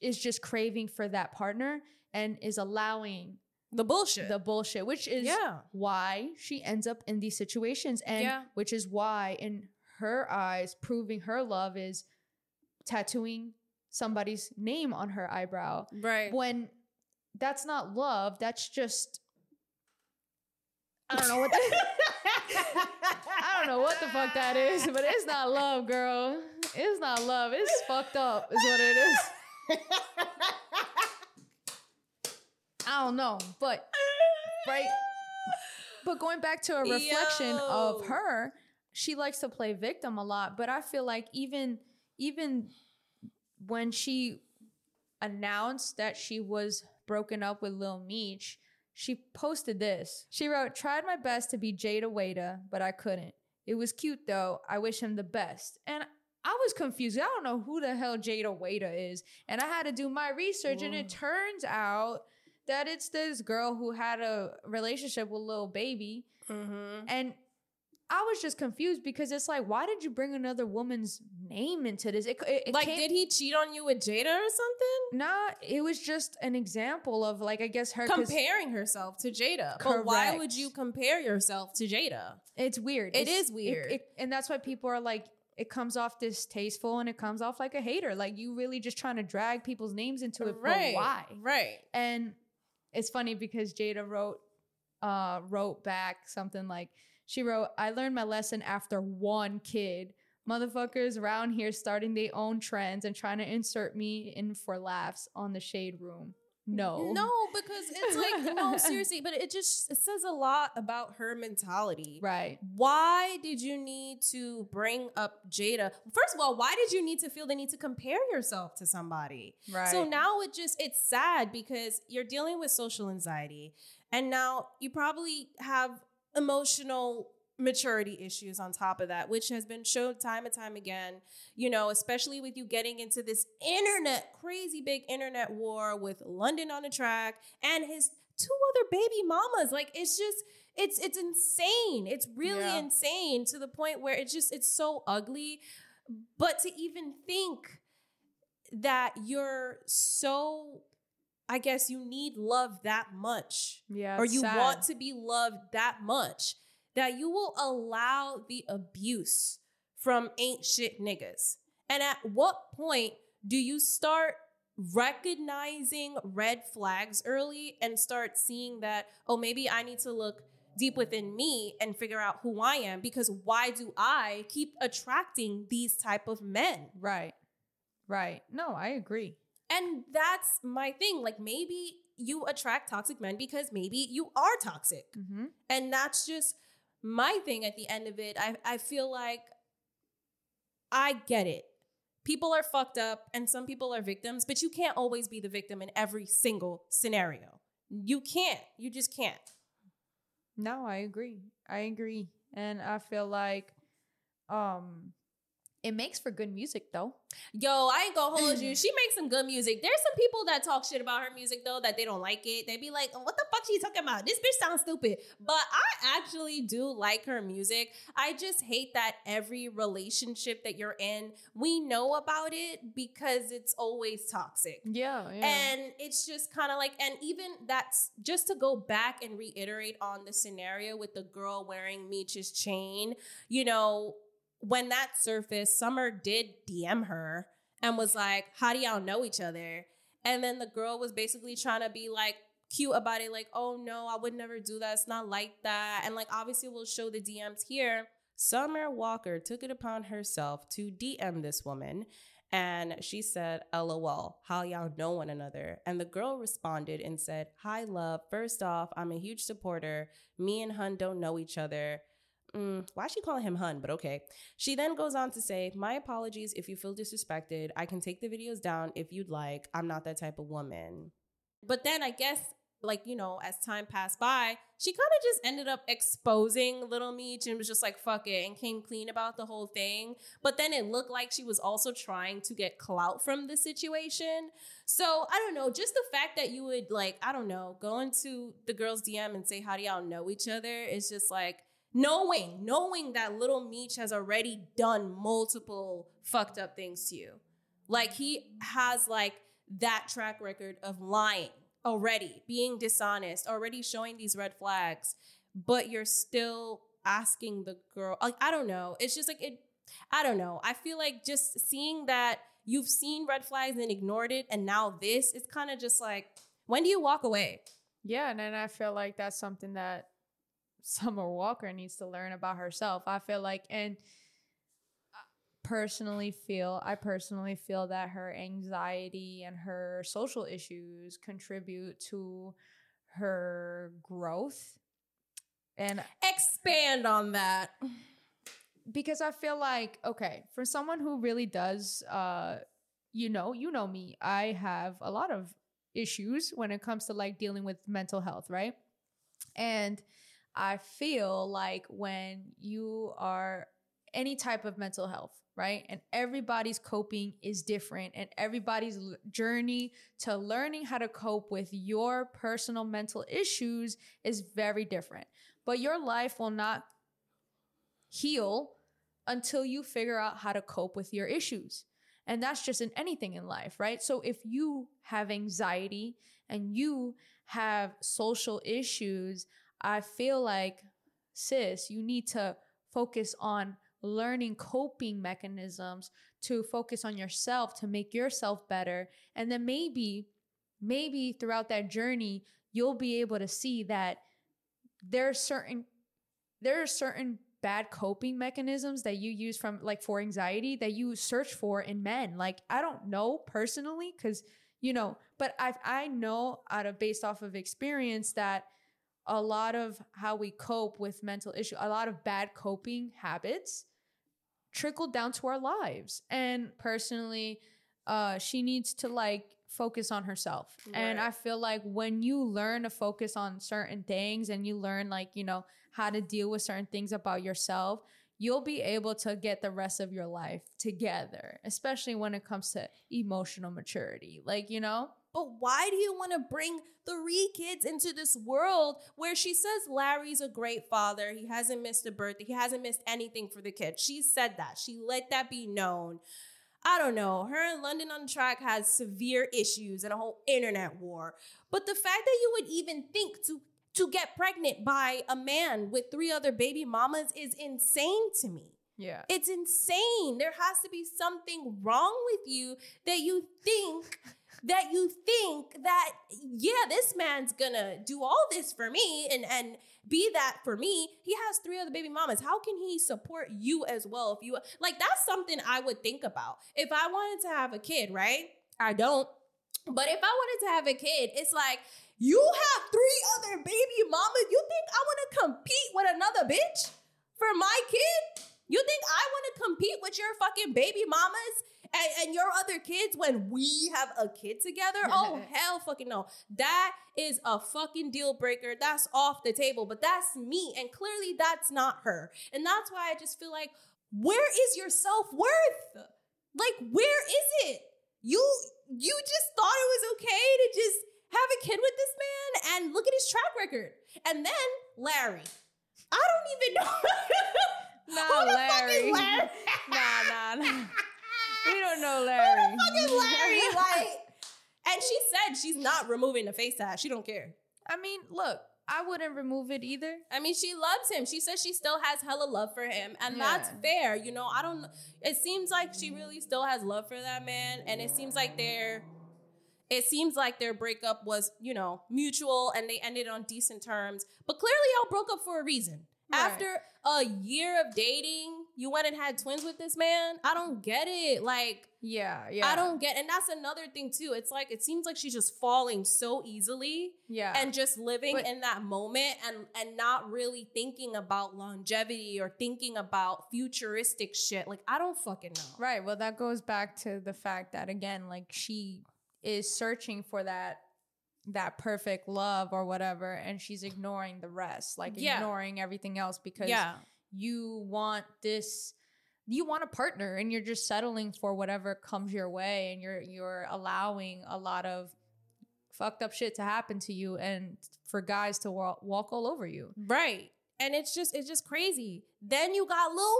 is just craving for that partner and is allowing the bullshit. the bullshit, which is yeah. why she ends up in these situations and Yeah. which is why in her eyes proving her love is tattooing somebody's name on her eyebrow Right. when that's not love that's just i don't know what that, i don't know what the fuck that is but it's not love girl it's not love it's fucked up is what it is don't know but right but going back to a reflection of her she likes to play victim a lot but i feel like even even when she announced that she was broken up with Lil Meech, she posted this. She wrote, Tried my best to be Jayda Wayda, but I couldn't. It was cute though. I wish him the best. And I was confused. I don't know who the hell Jayda Wayda is. And I had to do my research, and it turns out that it's this girl who had a relationship with little Baby. mm-hmm. And I was just confused because it's like, why did you bring another woman's name into this? It, it, it Like, did he cheat on you with Jayda or something? Nah, it was just an example of like I guess her Comparing herself to Jayda. But why would you compare yourself to Jayda? It's weird. It It's- is weird. it- and that's why people are like, it comes off distasteful and it comes off like a hater. Like you really just trying to drag people's names into it. right. But why? Right. And it's funny because Jayda wrote, uh, wrote back something like she wrote, "I learned my lesson after one kid." Motherfuckers around here starting their own trends and trying to insert me in for laughs on the shade room. No. No, because it's like, no, seriously, but it just it says a lot about her mentality. Right. Why did you need to bring up Jayda? First of all, why did you need to feel the need to compare yourself to somebody? Right. So now it just it's sad because you're dealing with social anxiety and now you probably have emotional maturity issues on top of that, which has been shown time and time again, you know, especially with you getting into this internet, crazy big internet war with London on the track and his two other baby mamas. Like it's just it's it's insane. It's really Yeah. insane to the point where it's just it's so ugly. But to even think that you're so I guess you need love that much Yeah. or you sad. want to be loved that much that you will allow the abuse from ain't shit niggas. And at what point do you start recognizing red flags early and start seeing that, oh, maybe I need to look deep within me and figure out who I am because why do I keep attracting these type of men? Right. Right. No, I agree. And that's my thing. Like maybe you attract toxic men because maybe you are toxic. Mm-hmm. And that's just my thing at the end of it. I, I feel like I get it. People are fucked up and some people are victims, but you can't always be the victim in every single scenario. You can't. You just can't. No, I agree. I agree. And I feel like um it makes for good music though. Yo, I ain't gonna hold you. She makes some good music. There's some people that talk shit about her music though that they don't like it. They be like, oh, "What the fuck she talking about? This bitch sounds stupid." But I actually do like her music. I just hate that every relationship that you're in, we know about it because it's always toxic. Yeah, And it's just kind of like, and even that's just to go back and reiterate on the scenario with the girl wearing Meech's chain, you know, when that surfaced, Summer did DM her and was like, How do y'all know each other? And then the girl was basically trying to be like cute about it, like, Oh no, I would never do that. It's not like that. And like, obviously, we'll show the DMs here. Summer Walker took it upon herself to DM this woman. And she said, LOL, how y'all know one another? And the girl responded and said, Hi, love. First off, I'm a huge supporter. Me and Hun don't know each other. Mm, why is she calling him Hun? But okay. She then goes on to say, My apologies if you feel disrespected. I can take the videos down if you'd like. I'm not that type of woman. But then I guess, like, you know, as time passed by, she kind of just ended up exposing Little Meech and was just like, fuck it, and came clean about the whole thing. But then it looked like she was also trying to get clout from the situation. So I don't know, just the fact that you would, like, I don't know, go into the girl's DM and say, How do y'all know each other? is just like, knowing, knowing that little Meech has already done multiple fucked up things to you. Like he has like that track record of lying already, being dishonest, already showing these red flags, but you're still asking the girl, like, I don't know. It's just like it, I don't know. I feel like just seeing that you've seen red flags and ignored it, and now this, it's kind of just like, when do you walk away? Yeah, and then I feel like that's something that Summer Walker needs to learn about herself. I feel like, and personally feel, I personally feel that her anxiety and her social issues contribute to her growth. And Expand on that. because I feel like, okay, for someone who really does, uh, you know, you know me, I have a lot of issues when it comes to like dealing with mental health, right? And I feel like when you are any type of mental health, right? And everybody's coping is different, and everybody's l- journey to learning how to cope with your personal mental issues is very different. But your life will not heal until you figure out how to cope with your issues. And that's just in anything in life, right? So if you have anxiety and you have social issues, I feel like, sis, you need to focus on learning coping mechanisms to focus on yourself to make yourself better. And then maybe, maybe throughout that journey, you'll be able to see that there are certain there are certain bad coping mechanisms that you use from like for anxiety that you search for in men like i don't know personally because you know but i i know out of based off of experience that a lot of how we cope with mental issue a lot of bad coping habits trickle down to our lives. And personally uh she needs to like focus on herself. And i feel like when you learn to focus on certain things and you learn like you know how to deal with certain things about yourself you'll be able to get the rest of your life together especially when it comes to emotional maturity like you know But why do you want to bring three kids into this world where she says Larry's a great father? He hasn't missed a birthday. He hasn't missed anything for the kids. She said that. She let that be known. I don't know. Her and London on track has severe issues and a whole internet war. But the fact that you would even think to to get pregnant by a man with three other baby mamas is insane to me. yeah It's insane. There has to be something wrong with you that you think that you think that yeah, this man's gonna do all this for me and and be that for me. He has three other baby mamas. How can he support you as well if you like that's something I would think about. If I wanted to have a kid, right? I don't. But if I wanted to have a kid, it's like you have three other baby mamas. You think I want to compete with another bitch for my kid? You think I want to compete with your fucking baby mamas and, and your other kids when we have a kid together. Oh hell, fucking no. That is a fucking deal breaker. That's off the table. But that's me, and clearly that's not her. And that's why I just feel like, where is your self worth? Like, where is it? You you just thought it was okay to just have a kid with this man and look at his track record. And then Larry. I don't even know. Nah, Who the fuck is Larry. Larry? nah, nah, nah. We don't know Larry. fucking Larry, like. And she said she's not removing the face tag. She don't care. I mean, look, I wouldn't remove it either. I mean, she loves him. She says she still has hella love for him, and Yeah. that's fair. You know, I don't. It seems like she really still has love for that man, and it seems like they're. It seems like their breakup was, you know, mutual, and they ended on decent terms. But clearly, y'all broke up for a reason. Right. After a year of dating, you went and had twins with this man. I don't get it. Like, Yeah, yeah. I don't get, and that's another thing too. It's like it seems like she's just falling so easily Yeah. and just living But- in that moment and and not really thinking about longevity or thinking about futuristic shit. Like I don't fucking know. Right. Well, that goes back to the fact that again, like she is searching for that that perfect love or whatever, and she's ignoring the rest, like Yeah. ignoring everything else because Yeah. You want this you want a partner and you're just settling for whatever comes your way and you're you're allowing a lot of fucked up shit to happen to you and for guys to walk, walk all over you. Right. And it's just it's just crazy. Then you got Lil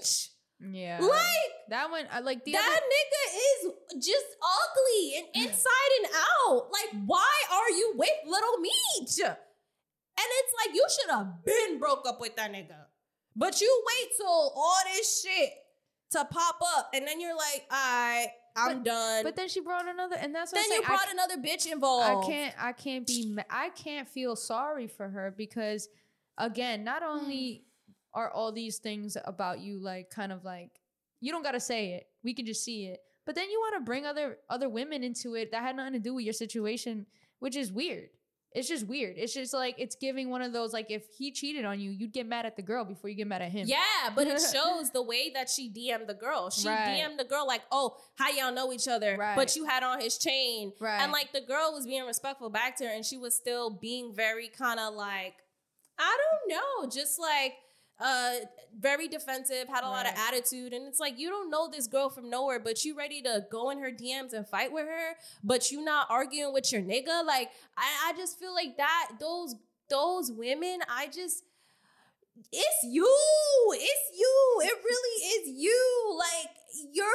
Meech. Yeah. Like that one I like the that other, nigga is just ugly and inside and out. Like, why are you with Little Meech? And it's like you should have been broke up with that nigga. But you wait till all this shit to pop up, and then you're like, all right, I'm done. But then she brought another and that's what then I'm you saying. I brought another bitch involved. I can't I can't be I can't feel sorry for her because again, not hmm. only are all these things about you like kind of like you don't got to say it. We can just see it. But then you want to bring other other women into it that had nothing to do with your situation, which is weird. It's just weird. It's just like it's giving one of those like if he cheated on you, you'd get mad at the girl before you get mad at him. Yeah, but it shows the way that she DM'd the girl. She Right. DM'd the girl like, "Oh, how y'all know each other?" Right. But you had on his chain, Right. and like the girl was being respectful back to her, and she was still being very kind of like, I don't know, just like uh very defensive, had a lot of attitude, and it's like you don't know this girl from nowhere, but you ready to go in her DMs and fight with her, but you not arguing with your nigga. Like I, I just feel like that those those women, I just it's you. It's you. It really is you. Like, you're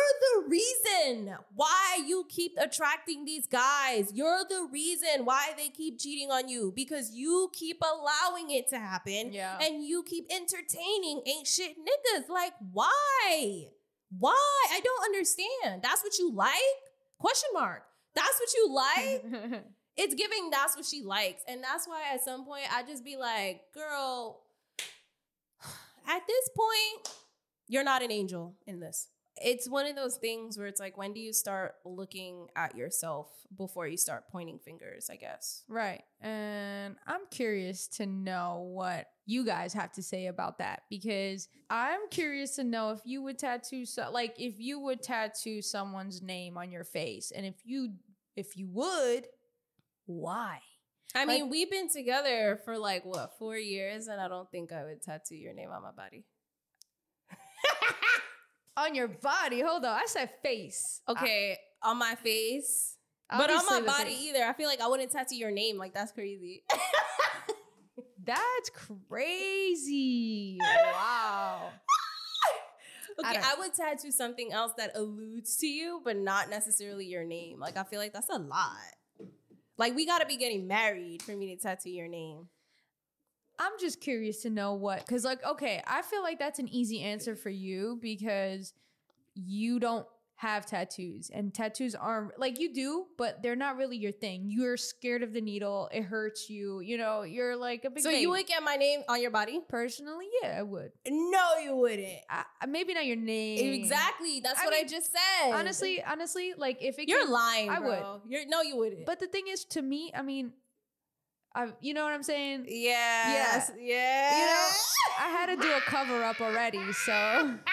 the reason why you keep attracting these guys. You're the reason why they keep cheating on you because you keep allowing it to happen Yeah. and you keep entertaining ain't shit niggas. Like, why? Why? I don't understand. That's what you like? Question mark. That's what you like? it's giving that's what she likes. And that's why at some point I just be like, girl, at this point, you're not an angel in this. It's one of those things where it's like, when do you start looking at yourself before you start pointing fingers, I guess? Right. And I'm curious to know what you guys have to say about that because I'm curious to know if you would tattoo so like if you would tattoo someone's name on your face and if you if you would why? I Like- mean, we've been together for like what, four years, and I don't think I would tattoo your name on my body. On your body. Hold on. I said face. Okay, on my face. I- but on my body either. I feel like I wouldn't tattoo your name. Like that's crazy. That's crazy. Wow. Okay, don't- I, would tattoo something else that alludes to you, but not necessarily your name. Like I feel like that's a lot. Like we gotta be getting married for me to tattoo your name. I'm just curious to know what, because like, okay, I feel like that's an easy answer for you because you don't have tattoos and tattoos aren't like you do, but they're not really your thing. You're scared of the needle, it hurts you, you know, you're like a big So baby. you would get my name on your body? personally, yeah, I would. No, you wouldn't. I, maybe not your name. Exactly. That's I what I just said. Honestly, honestly, like if it you're came- lying. I would. You're no, you wouldn't. But the thing is, to me, I mean, I, you know what I'm saying? Yeah. Yes, yeah, You know, I had to do a cover up already, so.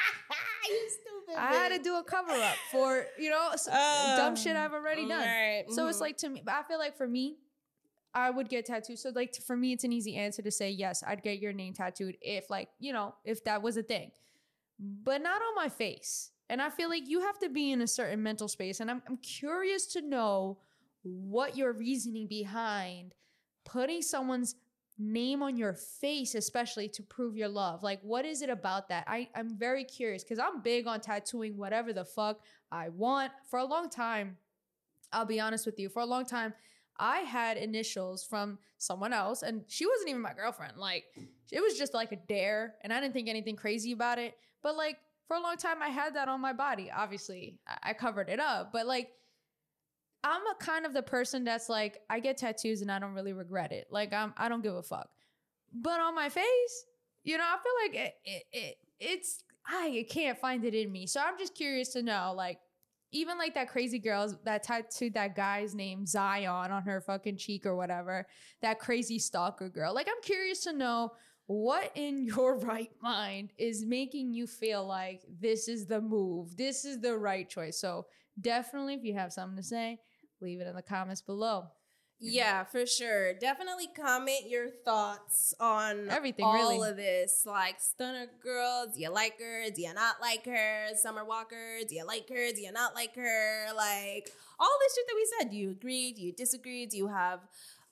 I had to do a cover up for you know s- dumb shit I've already done. Right. So it's mhm. like to me, I feel like for me, I would get tattooed. So like for me, it's an easy answer to say yes. I'd get your name tattooed if like you know if that was a thing, but not on my face. And I feel like you have to be in a certain mental space. And I'm I'm curious to know what your reasoning behind putting someone's name on your face especially to prove your love. Like what is it about that? I i'm very curious because i'm big on tattooing whatever the fuck i want. For a long time i'll be honest with you for a long time i had initials from someone else and she wasn't even my girlfriend. Like it was just like a dare and i didn't think anything crazy about it. But like for a long time i had that on my body. Obviously i, I covered it up but like I'm a kind of the person that's like I get tattoos and I don't really regret it. Like I'm I don't give a fuck. But on my face, you know, I feel like it, it, it it's I can't find it in me. So I'm just curious to know like even like that crazy girl that tattooed that guy's name Zion on her fucking cheek or whatever, that crazy stalker girl. Like I'm curious to know what in your right mind is making you feel like this is the move, this is the right choice. So definitely, if you have something to say, leave it in the comments below. Yeah, for sure. Definitely comment your thoughts on Everything, all really. of this. Like Stunna girl, do you like her? Do you not like her? Summer Walker, do you like her? Do you not like her? Like all this shit that we said. Do you agree? Do you disagree? Do you have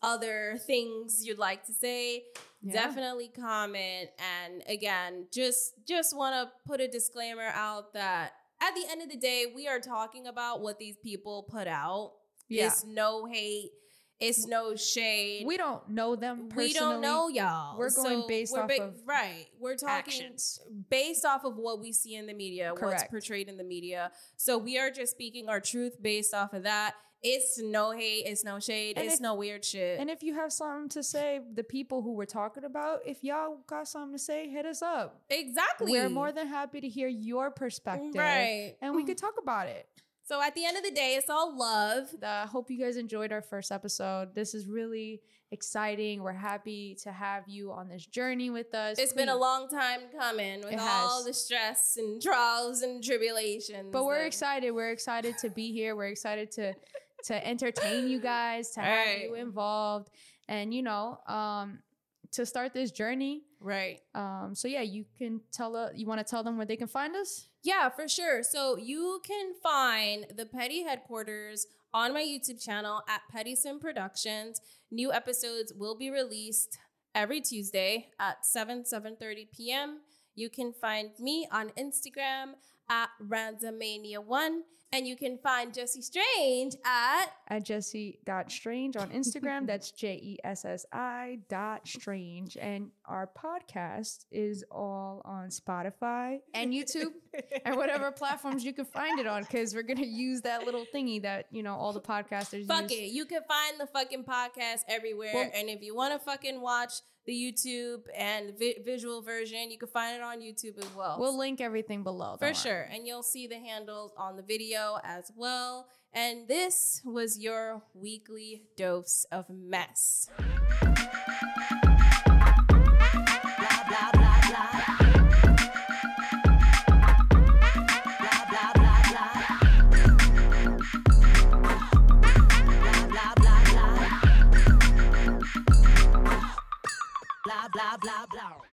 other things you'd like to say? Yeah. Definitely comment. And again, just just want to put a disclaimer out that at the end of the day, we are talking about what these people put out. Yeah. It's no hate. It's no shade. We don't know them personally. We don't know y'all. We're going based off of right. We're talking actions. based off of what we see in the media, what's portrayed in the media. So we are just speaking our truth based off of that. It's no hate. It's no shade. And it's if- no weird shit. And if you have something to say, the people who we're talking about, if y'all got something to say, hit us up. exactly. We're more than happy to hear your perspective. right. And we could talk about it. So at the end of the day, it's all love. I hope you guys enjoyed our first episode. This is really exciting. We're happy to have you on this journey with us. It's been a long time coming with all the stress and trials and tribulations. But we're excited. We're excited to be here. We're excited to to entertain you guys, to have you involved, and you know, um, to start this journey. Right. Um, so yeah, you can tell uh, you want to tell them where they can find us. Yeah, for sure. So you can find the Petty headquarters on my YouTube channel at Petty Sim Productions. New episodes will be released every Tuesday at 7 7:30 p.m. You can find me on Instagram at randomania1 and you can find Jessie Strange at at Jessi.strange on Instagram. That's J E S S I dot strange. And our podcast is all on Spotify and YouTube and whatever platforms you can find it on because we're going to use that little thingy that, you know, all the podcasters Fuck use. it. You can find the fucking podcast everywhere. Well- and if you want to fucking watch the YouTube and vi- visual version, you can find it on YouTube as well. We'll link everything below. For sure. And you'll see the handles on the video as well. And this was your weekly dose of mess. Blah blah blah